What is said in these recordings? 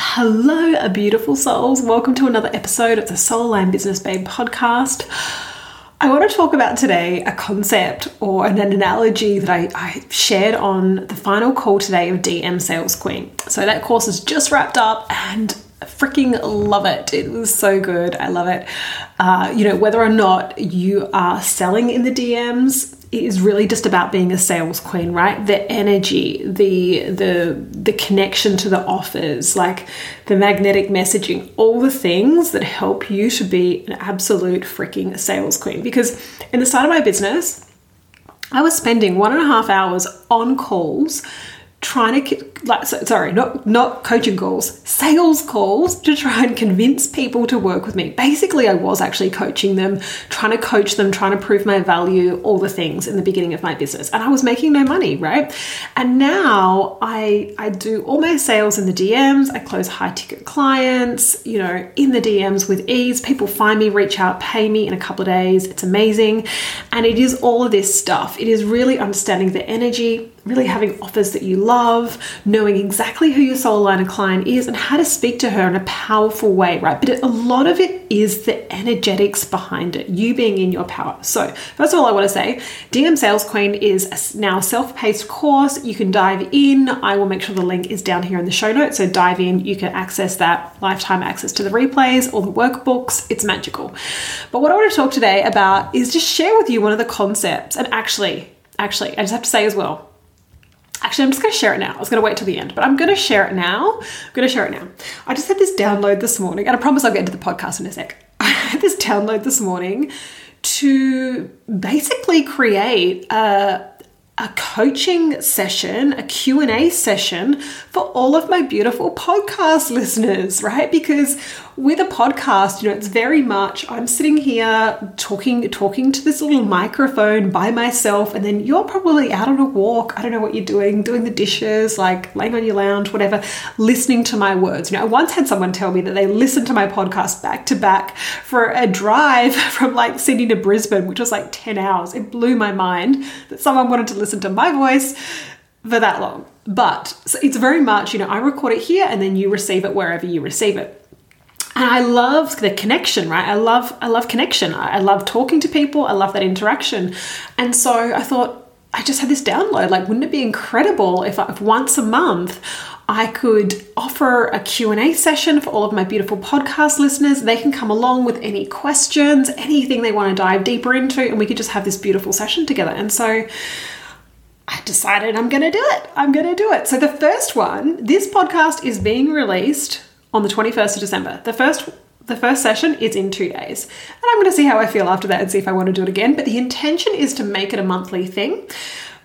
Hello, beautiful souls. Welcome to another episode of the Soul Aligned Business Babe podcast. I want to talk about today a concept or an analogy that I, I, shared on the final call today of DM Sales Queen. So that course is just wrapped up and freaking love it. It was so good. I love it. Uh, you know, whether or not you are selling in the DMs, it is really just about being a sales queen, right? The energy, the the the connection to the offers, like the magnetic messaging, all the things that help you to be an absolute freaking sales queen. Because in the start of my business, I was spending one and a half hours on calls trying to like sorry not not coaching calls sales calls to try and convince people to work with me. Basically i was actually coaching them trying to coach them trying to prove my value all the things in the beginning of my business. And i was making no money right? And now i i do all my sales in the dms i close high ticket clients you know in the dms with ease. People find me reach out pay me in a couple of days. It's amazing. And it is all of this stuff. It is really understanding the energy really having offers that you love, knowing exactly who your soul aligner client is and how to speak to her in a powerful way, right? But a lot of it is the energetics behind it, you being in your power. So, first of all, I want to say DM Sales Queen is now a self paced course. You can dive in. I will make sure the link is down here in the show notes. So, dive in. You can access that lifetime access to the replays or the workbooks. It's magical. But what I want to talk today about is just share with you one of the concepts. And actually, actually, I just have to say as well, Actually, I'm just going to share it now. I was going to wait till the end, but I'm going to share it now. I'm going to share it now. I just had this download this morning, and I promise I'll get into the podcast in a sec. I had this download this morning to basically create a a coaching session, a Q&A session for all of my beautiful podcast listeners, right? Because with a podcast, you know, it's very much I'm sitting here talking talking to this little microphone by myself and then you're probably out on a walk, I don't know what you're doing, doing the dishes, like laying on your lounge, whatever, listening to my words. You know, I once had someone tell me that they listened to my podcast back to back for a drive from like Sydney to Brisbane, which was like 10 hours. It blew my mind that someone wanted to listen to my voice for that long. But it's very much, you know, I record it here and then you receive it wherever you receive it and I love the connection, right? I love I love connection. I love talking to people. I love that interaction. And so I thought I just had this download. Like, wouldn't it be incredible if, if once a month I could offer a Q&A session for all of my beautiful podcast listeners. They can come along with any questions, anything they want to dive deeper into, and we could just have this beautiful session together. And so I decided I'm going to do it. I'm going to do it. So the first one, this podcast is being released on the 21st of December. The first the first session is in two days. And I'm going to see how I feel after that and see if I want to do it again. But the intention is to make it a monthly thing.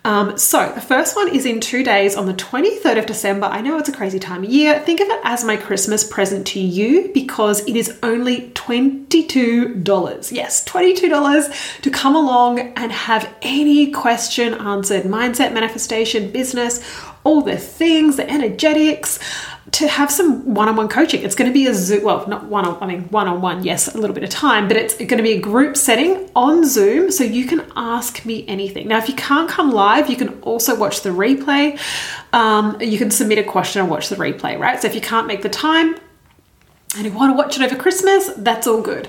Um, so the first one is in two days on the 23rd of December. I know it's a crazy time of year. Think of it as my Christmas present to you because it is only $22. Yes, $22 to come along and have any question answered mindset, manifestation, business, all the things, the energetics to have some one-on-one coaching. It's going to be a Zoom, well, not one on, I mean one-on-one, yes, a little bit of time, but it's going to be a group setting on Zoom so you can ask me anything. Now, if you can't come live, you can also watch the replay. Um, you can submit a question and watch the replay, right? So if you can't make the time and you want to watch it over Christmas, that's all good.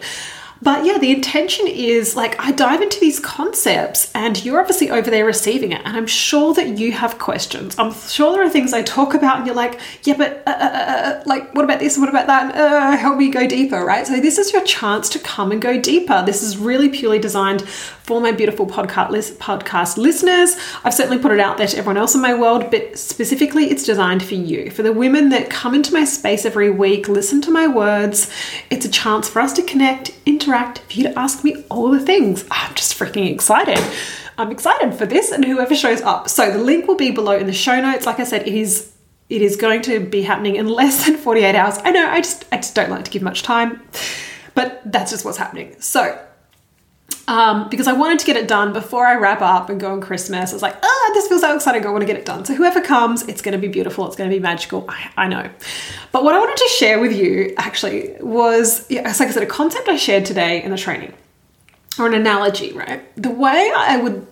But yeah, the intention is like I dive into these concepts and you're obviously over there receiving it. And I'm sure that you have questions. I'm sure there are things I talk about and you're like, yeah, but uh, uh, uh, uh like, what about this? What about that? Uh, help me go deeper, right? So this is your chance to come and go deeper. This is really purely designed for my beautiful podcast, list, podcast listeners. I've certainly put it out there to everyone else in my world, but specifically it's designed for you, for the women that come into my space every week, listen to my words. It's a chance for us to connect, interact, for you to ask me all the things. I'm just freaking excited. I'm excited for this and whoever shows up. So the link will be below in the show notes. Like I said, it is it is going to be happening in less than 48 hours. I know I just I just don't like to give much time. But that's just what's happening. So um, because I wanted to get it done before I wrap up and go on Christmas. I was like, ah, this feels so exciting. I want to get it done. So whoever comes, it's going to be beautiful. It's going to be magical. I, I know. But what I wanted to share with you actually was, yeah, like I said, a concept I shared today in the training or an analogy, right? The way I would,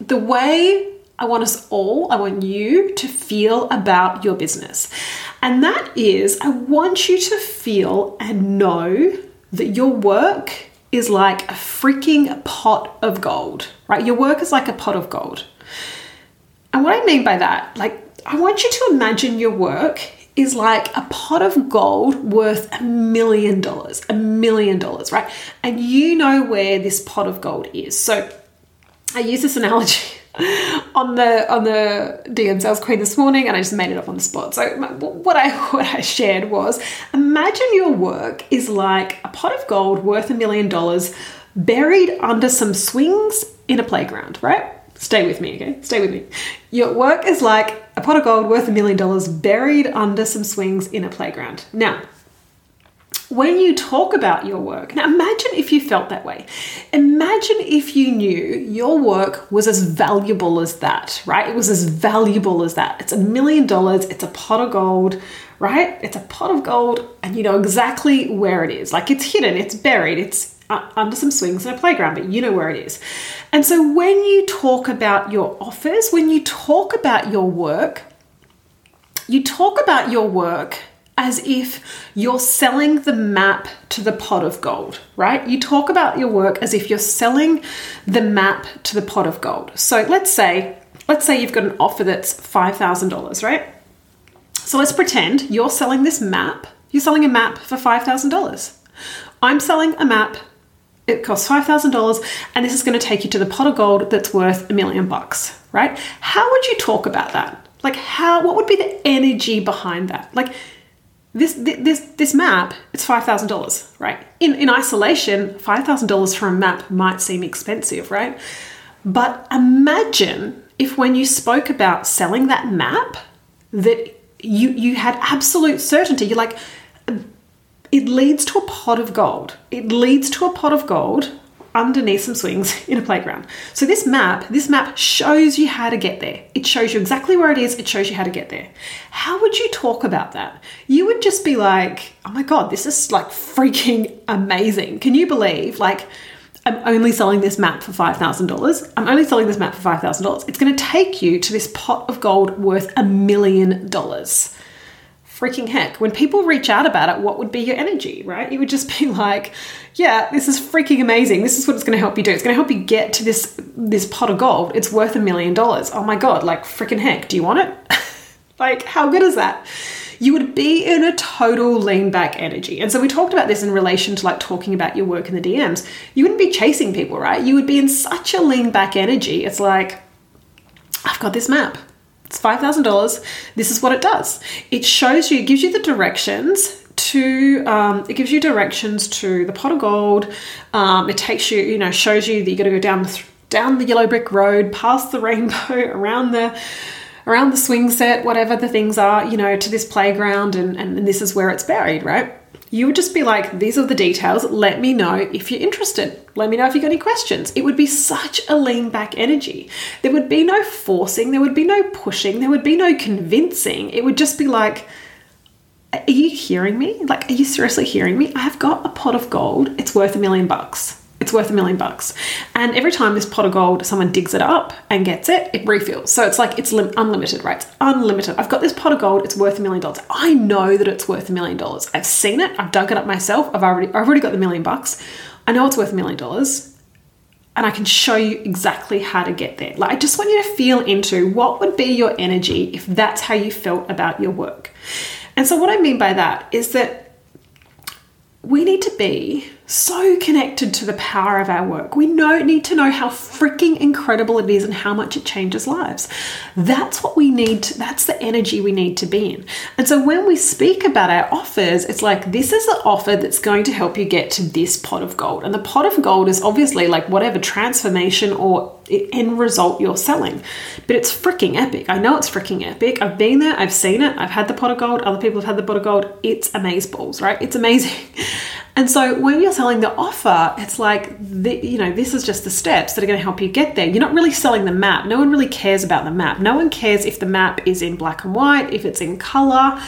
the way I want us all, I want you to feel about your business. And that is, I want you to feel and know that your work is like a freaking pot of gold, right? Your work is like a pot of gold. And what I mean by that, like, I want you to imagine your work is like a pot of gold worth a million dollars, a million dollars, right? And you know where this pot of gold is. So I use this analogy on the on the DM Sales Queen this morning, and I just made it up on the spot. So what I what I shared was, imagine your work is like a pot of gold worth a million dollars, buried under some swings in a playground. Right? Stay with me, okay? Stay with me. Your work is like a pot of gold worth a million dollars, buried under some swings in a playground. Now, when you talk about your work, now imagine if you felt that way. Imagine if you knew your work was as valuable as that, right? It was as valuable as that. It's a million dollars, it's a pot of gold, right? It's a pot of gold, and you know exactly where it is. Like it's hidden, it's buried, it's under some swings in a playground, but you know where it is. And so when you talk about your offers, when you talk about your work, you talk about your work as if you're selling the map to the pot of gold, right? You talk about your work as if you're selling the map to the pot of gold. So let's say, let's say you've got an offer that's $5,000, right? So let's pretend you're selling this map. You're selling a map for $5,000. I'm selling a map. It costs $5,000 and this is going to take you to the pot of gold that's worth a million bucks, right? How would you talk about that? Like how what would be the energy behind that? Like this this this map it's five thousand dollars, right? In in isolation, five thousand dollars for a map might seem expensive, right? But imagine if when you spoke about selling that map, that you you had absolute certainty. You're like, it leads to a pot of gold. It leads to a pot of gold underneath some swings in a playground. So this map, this map shows you how to get there. It shows you exactly where it is. It shows you how to get there. How would you talk about that? You would just be like, "Oh my god, this is like freaking amazing. Can you believe like I'm only selling this map for $5,000. I'm only selling this map for $5,000. It's going to take you to this pot of gold worth a million dollars freaking heck, when people reach out about it, what would be your energy, right? You would just be like, yeah, this is freaking amazing. This is what it's going to help you do. It's going to help you get to this this pot of gold. It's worth a million dollars. Oh my god, like freaking heck, do you want it? like how good is that? You would be in a total lean back energy. And so we talked about this in relation to like talking about your work in the DMs. You wouldn't be chasing people, right? You would be in such a lean back energy. It's like I've got this map. It's $5,000. This is what it does. It shows you, it gives you the directions to, um, it gives you directions to the pot of gold. Um, it takes you, you know, shows you that you got to go down the, down the yellow brick road, past the rainbow, around the, around the swing set, whatever the things are, you know, to this playground, and, and this is where it's buried, right? You would just be like, these are the details. Let me know if you're interested. Let me know if you've got any questions. It would be such a lean back energy. There would be no forcing, there would be no pushing, there would be no convincing. It would just be like, are you hearing me? Like, are you seriously hearing me? I have got a pot of gold. It's worth a million bucks. It's worth a million bucks. And every time this pot of gold, someone digs it up and gets it, it refills. So it's like it's lim- unlimited, right? It's unlimited. I've got this pot of gold. It's worth a million dollars. I know that it's worth a million dollars. I've seen it. I've dug it up myself. I've already, I've already got the million bucks. I know it's worth a million dollars and I can show you exactly how to get there. Like, I just want you to feel into what would be your energy if that's how you felt about your work. And so, what I mean by that is that we need to be so connected to the power of our work. We know, need to know how freaking incredible it is and how much it changes lives. That's what we need, to, that's the energy we need to be in. And so when we speak about our offers, it's like this is the offer that's going to help you get to this pot of gold. And the pot of gold is obviously like whatever transformation or end result you're selling. But it's freaking epic. I know it's freaking epic. I've been there, I've seen it, I've had the pot of gold, other people have had the pot of gold. It's amazeballs, right? It's amazing. And so when you're selling the offer, it's like, the, you know, this is just the steps that are going to help you get there. You're not really selling the map. No one really cares about the map. No one cares if the map is in black and white, if it's in color,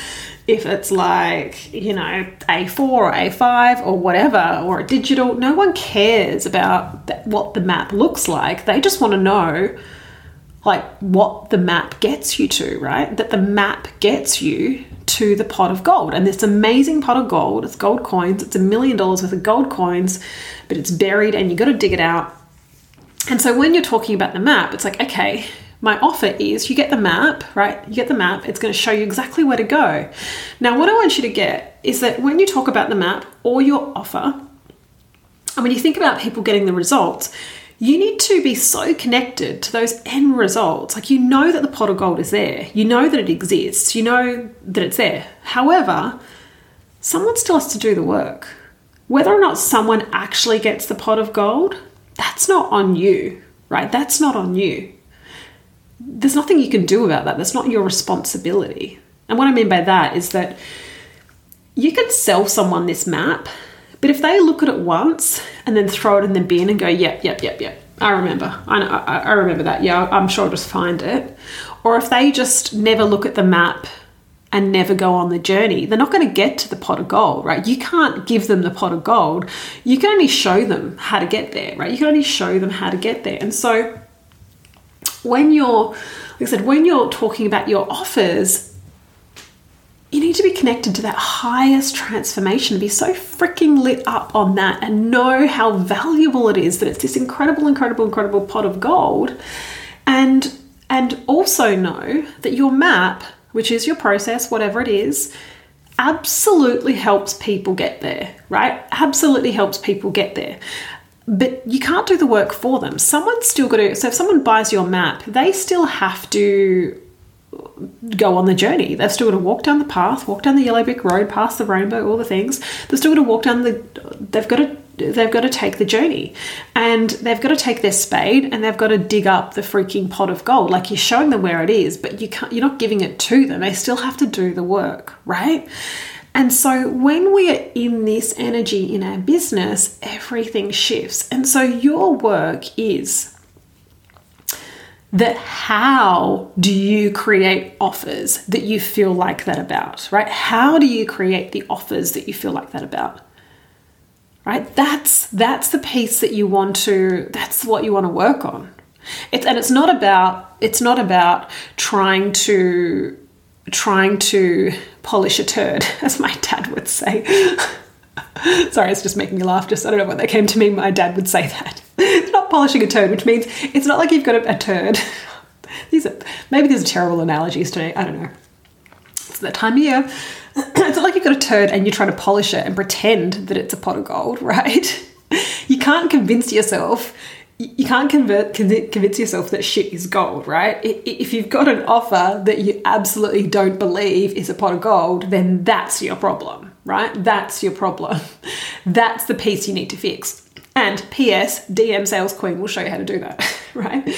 if it's like, you know, A4 or A5 or whatever, or digital. No one cares about what the map looks like. They just want to know like what the map gets you to, right? That the map gets you to the pot of gold. And this amazing pot of gold, it's gold coins, it's a million dollars worth of gold coins, but it's buried and you got to dig it out. And so when you're talking about the map, it's like, okay, my offer is you get the map, right? You get the map, it's going to show you exactly where to go. Now, what I want you to get is that when you talk about the map or your offer, and when you think about people getting the results, you need to be so connected to those end results. Like you know that the pot of gold is there, you know that it exists, you know that it's there. However, someone still has to do the work. Whether or not someone actually gets the pot of gold, that's not on you, right? That's not on you. There's nothing you can do about that. That's not your responsibility. And what I mean by that is that you can sell someone this map but if they look at it once and then throw it in the bin and go, yep, yep, yep, yep, I remember, I, I, I remember that, yeah, I'm sure I'll just find it. Or if they just never look at the map and never go on the journey, they're not going to get to the pot of gold, right? You can't give them the pot of gold. You can only show them how to get there, right? You can only show them how to get there. And so when you're, like I said, when you're talking about your offers, need to be connected to that highest transformation, be so freaking lit up on that and know how valuable it is that it's this incredible, incredible, incredible pot of gold. And and also know that your map, which is your process, whatever it is, absolutely helps people get there, right? Absolutely helps people get there. But you can't do the work for them. Someone's still got to, so if someone buys your map, they still have to go on the journey. They've still got to walk down the path, walk down the yellow brick road, past the rainbow, all the things. They've still got to walk down the. They've got to. They've got to take the journey, and they've got to take their spade, and they've got to dig up the freaking pot of gold. Like you're showing them where it is, but you can't. You're not giving it to them. They still have to do the work, right? And so when we are in this energy in our business, everything shifts. And so your work is that how do you create offers that you feel like that about, right? How do you create the offers that you feel like that about? Right? That's that's the piece that you want to that's what you want to work on. It's and it's not about it's not about trying to trying to polish a turd, as my dad would say. Sorry, it's just making me laugh. Just I don't know what that came to me. My dad would say that. It's not polishing a turd, which means it's not like you've got a, a turd. these are maybe these are terrible analogies today. I don't know. It's that time of year. it's not like you've got a turd and you're trying to polish it and pretend that it's a pot of gold, right? you can't convince yourself you can't convert, convince yourself that shit is gold, right? If you've got an offer that you absolutely don't believe is a pot of gold, then that's your problem, right? That's your problem. That's the piece you need to fix. And P.S. DM Sales Queen will show you how to do that, right?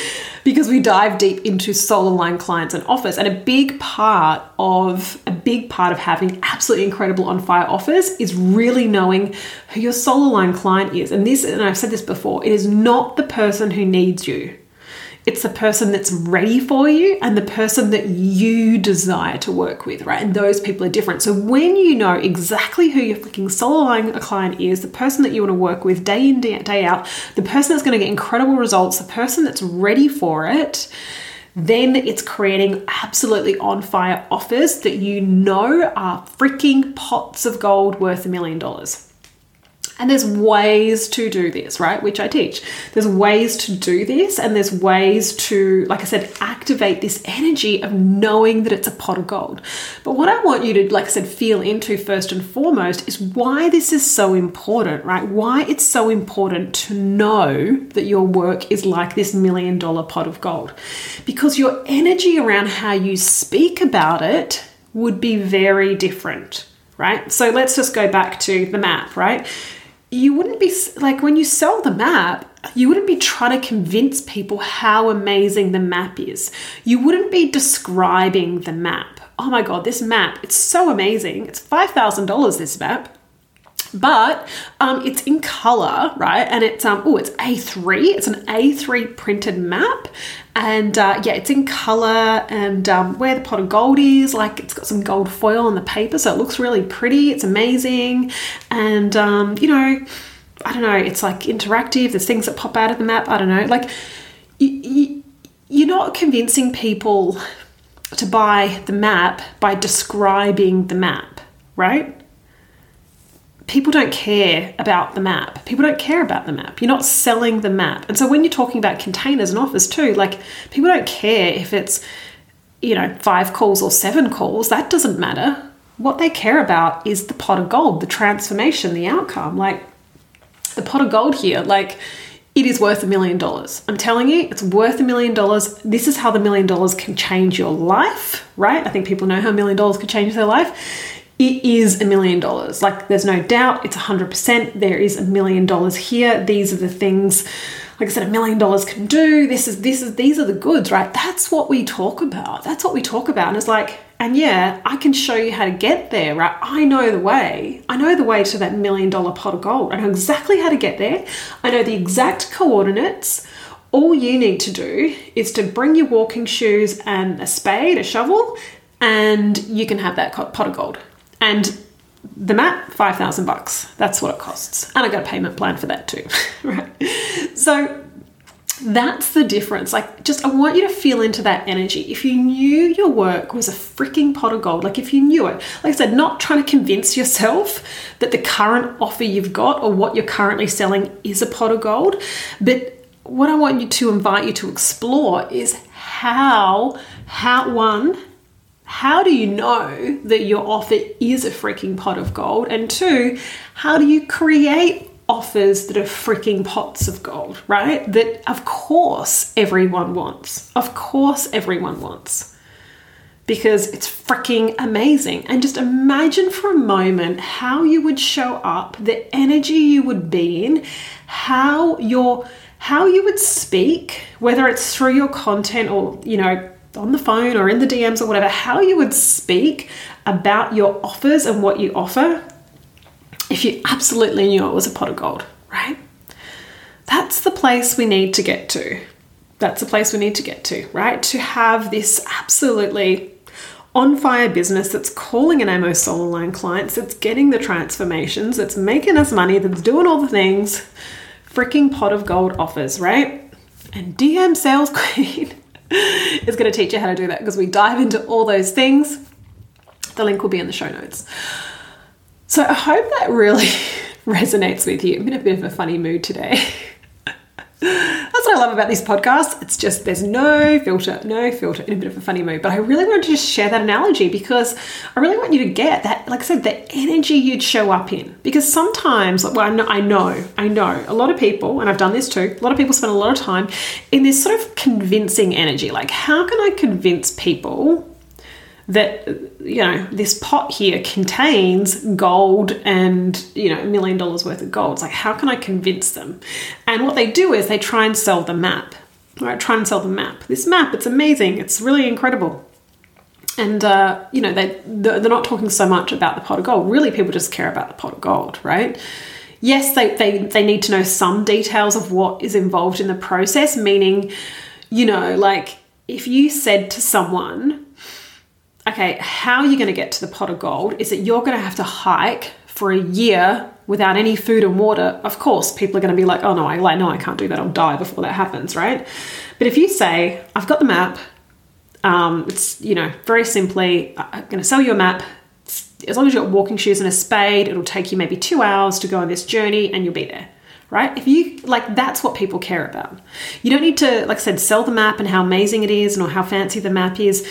Because we dive deep into soul aligned clients and offers. And a big part of a big part of having absolutely incredible on fire offers is really knowing who your soul aligned client is. And this, and I've said this before, it is not the person who needs you. It's the person that's ready for you and the person that you desire to work with, right? And those people are different. So when you know exactly who your freaking soul aligned client is, the person that you want to work with day in, day out, the person that's going to get incredible results, the person that's ready for it, then it's creating absolutely on fire offers that you know are freaking pots of gold worth a million dollars. And there's ways to do this, right? Which I teach. There's ways to do this, and there's ways to, like I said, activate this energy of knowing that it's a pot of gold. But what I want you to, like I said, feel into first and foremost is why this is so important, right? Why it's so important to know that your work is like this million dollar pot of gold. Because your energy around how you speak about it would be very different right? So let's just go back to the map, right? You wouldn't be like when you sell the map, you wouldn't be trying to convince people how amazing the map is. You wouldn't be describing the map. Oh my God, this map, it's so amazing. It's $5,000 this map but um, it's in color, right? And it's um, oh, it's A3. It's an A3 printed map, and uh, yeah, it's in color and um, where the pot of gold is. Like it's got some gold foil on the paper, so it looks really pretty. It's amazing, and um, you know, I don't know. It's like interactive. There's things that pop out of the map. I don't know. Like you, you, you're not convincing people to buy the map by describing the map, right? People don't care about the map. People don't care about the map. You're not selling the map. And so when you're talking about containers and offers too, like people don't care if it's, you know, five calls or seven calls. That doesn't matter. What they care about is the pot of gold, the transformation, the outcome. Like the pot of gold here, like it is worth a million dollars. I'm telling you, it's worth a million dollars. This is how the million dollars can change your life, right? I think people know how a million dollars could change their life it is a million dollars. Like, there's no doubt, it's 100%. There is a million dollars here. These are the things, like I said, a million dollars can do. This is, this is, these are the goods, right? That's what we talk about. That's what we talk about. And it's like, and yeah, I can show you how to get there, right? I know the way. I know the way to that million dollar pot of gold. I know exactly how to get there. I know the exact coordinates. All you need to do is to bring your walking shoes and a spade, a shovel, and you can have that pot of gold. And the map, 5,000 bucks. That's what it costs. And I got a payment plan for that too, right? So that's the difference. Like, just I want you to feel into that energy. If you knew your work was a freaking pot of gold, like if you knew it, like I said, not trying to convince yourself that the current offer you've got or what you're currently selling is a pot of gold, but what I want you to invite you to explore is how, how one, how do you know that your offer is a freaking pot of gold? And two, how do you create offers that are freaking pots of gold, right? That of course everyone wants. Of course everyone wants. Because it's freaking amazing. And just imagine for a moment how you would show up, the energy you would be in, how your how you would speak, whether it's through your content or, you know, on the phone or in the DMs or whatever, how you would speak about your offers and what you offer if you absolutely knew it was a pot of gold, right? That's the place we need to get to. That's the place we need to get to, right? To have this absolutely on fire business that's calling an Amo Soul Aligned clients, that's getting the transformations, that's making us money, that's doing all the things. Freaking pot of gold offers, right? And DM Sales Queen is going to teach you how to do that because we dive into all those things. The link will be in the show notes. So I hope that really resonates with you. I'm in a bit of a funny mood today. What I love about these podcasts. It's just there's no filter, no filter in a bit of a funny mood. But I really wanted to just share that analogy because I really want you to get that, like I said, the energy you'd show up in. Because sometimes, well, I know, I know, I know a lot of people, and I've done this too, a lot of people spend a lot of time in this sort of convincing energy. Like, how can I convince people that you know this pot here contains gold and you know a million dollars worth of gold. It's like how can I convince them? And what they do is they try and sell the map. Right, try and sell the map. This map, it's amazing. It's really incredible. And uh, you know they they're not talking so much about the pot of gold. Really, people just care about the pot of gold, right? Yes, they, they, they need to know some details of what is involved in the process, meaning You know, like if you said to someone, okay, how you're you going to get to the pot of gold? Is that you're going to have to hike for a year without any food and water? Of course, people are going to be like, oh no, I like no, I can't do that. I'll die before that happens, right? But if you say, I've got the map, um, it's you know very simply, I'm going to sell you a map. As long as you've got walking shoes and a spade, it'll take you maybe two hours to go on this journey, and you'll be there right? If you like, that's what people care about. You don't need to, like I said, sell the map and how amazing it is and or how fancy the map is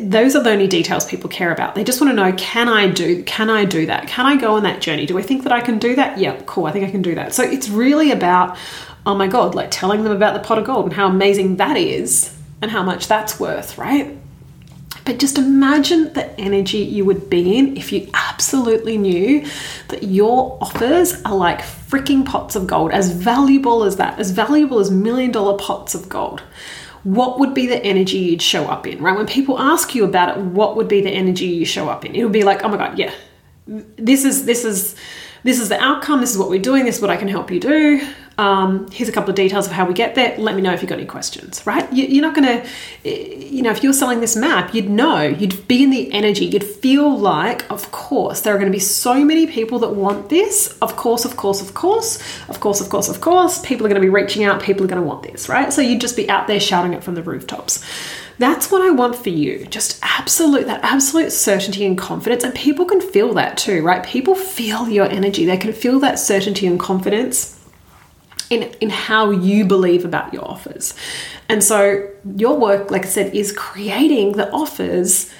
those are the only details people care about. They just want to know, can I do can I do that? Can I go on that journey? Do I think that I can do that? Yeah, cool. I think I can do that. So it's really about oh my god, like telling them about the pot of gold and how amazing that is and how much that's worth, right? But just imagine the energy you would be in if you absolutely knew that your offers are like freaking pots of gold, as valuable as that, as valuable as million dollar pots of gold what would be the energy you'd show up in, right? When people ask you about it, what would be the energy you show up in? It would be like, oh my God, yeah, this is, this is, this is the outcome. This is what we're doing. This is what I can help you do. Um, here's a couple of details of how we get there. Let me know if you've got any questions, right? You, are not going to, you know, if you're selling this map, you'd know, you'd be in the energy, you'd feel like, of course, there are going to be so many people that want this. Of course, of course, of course, of course, of course, of course. People are going to be reaching out, people are going to want this, right? So you'd just be out there shouting it from the rooftops. That's what I want for you. Just absolute, that absolute certainty and confidence. And people can feel that too, right? People feel your energy. They can feel that certainty and confidence in, in how you believe about your offers. And so your work, like I said, is creating the offers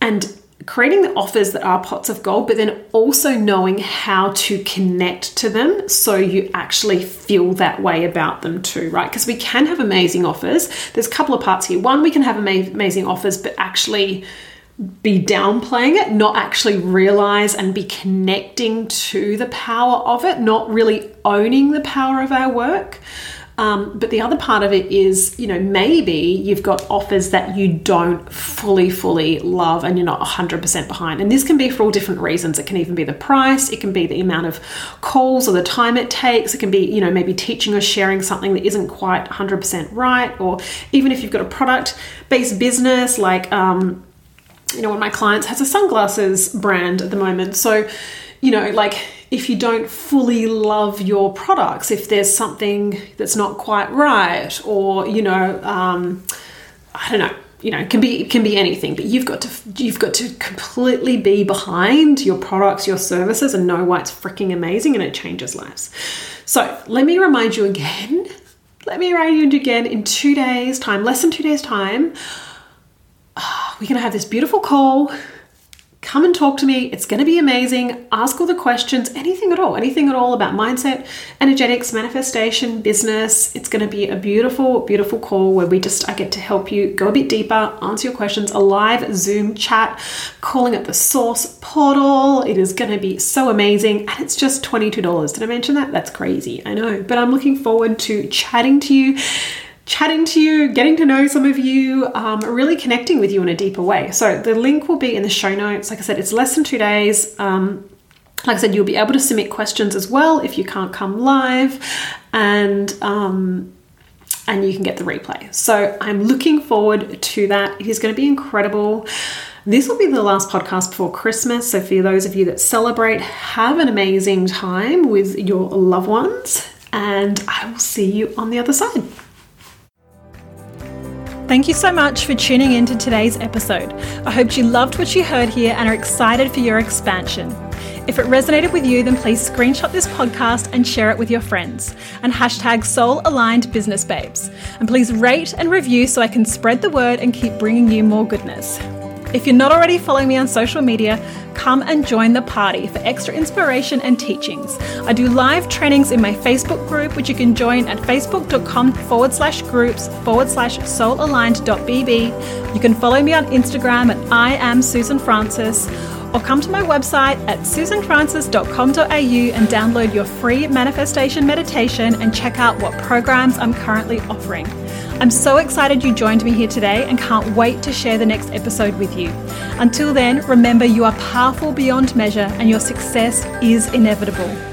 and creating the offers that are pots of gold, but then also knowing how to connect to them so you actually feel that way about them too, right? Because we can have amazing offers. There's a couple of parts here. One, we can have amazing offers, but actually be downplaying it, not actually realize and be connecting to the power of it, not really owning the power of our work. Um, but the other part of it is, you know, maybe you've got offers that you don't fully, fully love and you're not 100% behind. And this can be for all different reasons. It can even be the price, it can be the amount of calls or the time it takes, it can be, you know, maybe teaching or sharing something that isn't quite 100% right. Or even if you've got a product based business like, um, you know, one of my clients has a sunglasses brand at the moment. So, you know, like if you don't fully love your products, if there's something that's not quite right, or you know, um, I don't know, you know, it can be it can be anything, but you've got to you've got to completely be behind your products, your services, and know why it's freaking amazing and it changes lives. So let me remind you again. Let me remind you again in two days' time, less than two days' time we're going to have this beautiful call. Come and talk to me. It's going to be amazing. Ask all the questions, anything at all, anything at all about mindset, energetics, manifestation, business. It's going to be a beautiful, beautiful call where we just, I get to help you go a bit deeper, answer your questions, a live Zoom chat, calling it the Source Portal. It is going to be so amazing. And it's just $22. Did I mention that? That's crazy. I know. But I'm looking forward to chatting to you chatting to you, getting to know some of you, um, really connecting with you in a deeper way. So the link will be in the show notes. Like I said, it's less than two days. Um, like I said, you'll be able to submit questions as well if you can't come live, and um, and you can get the replay. So I'm looking forward to that. It is going to be incredible. This will be the last podcast before Christmas. So for those of you that celebrate, have an amazing time with your loved ones, and I will see you on the other side. Thank you so much for tuning in to today's episode. I hope you loved what you heard here and are excited for your expansion. If it resonated with you, then please screenshot this podcast and share it with your friends. And hashtag Soul Aligned Business Babes. And please rate and review so I can spread the word and keep bringing you more goodness. If you're not already following me on social media, come and join the party for extra inspiration and teachings. I do live trainings in my Facebook group, which you can join at facebook.com forward slash groups forward slash soulaligned.bb. You can follow me on Instagram at I am Susan Francis or come to my website at susanfrancis.com.au and download your free manifestation meditation and check out what programs I'm currently offering. I'm so excited you joined me here today and can't wait to share the next episode with you. Until then, remember you are powerful beyond measure and your success is inevitable.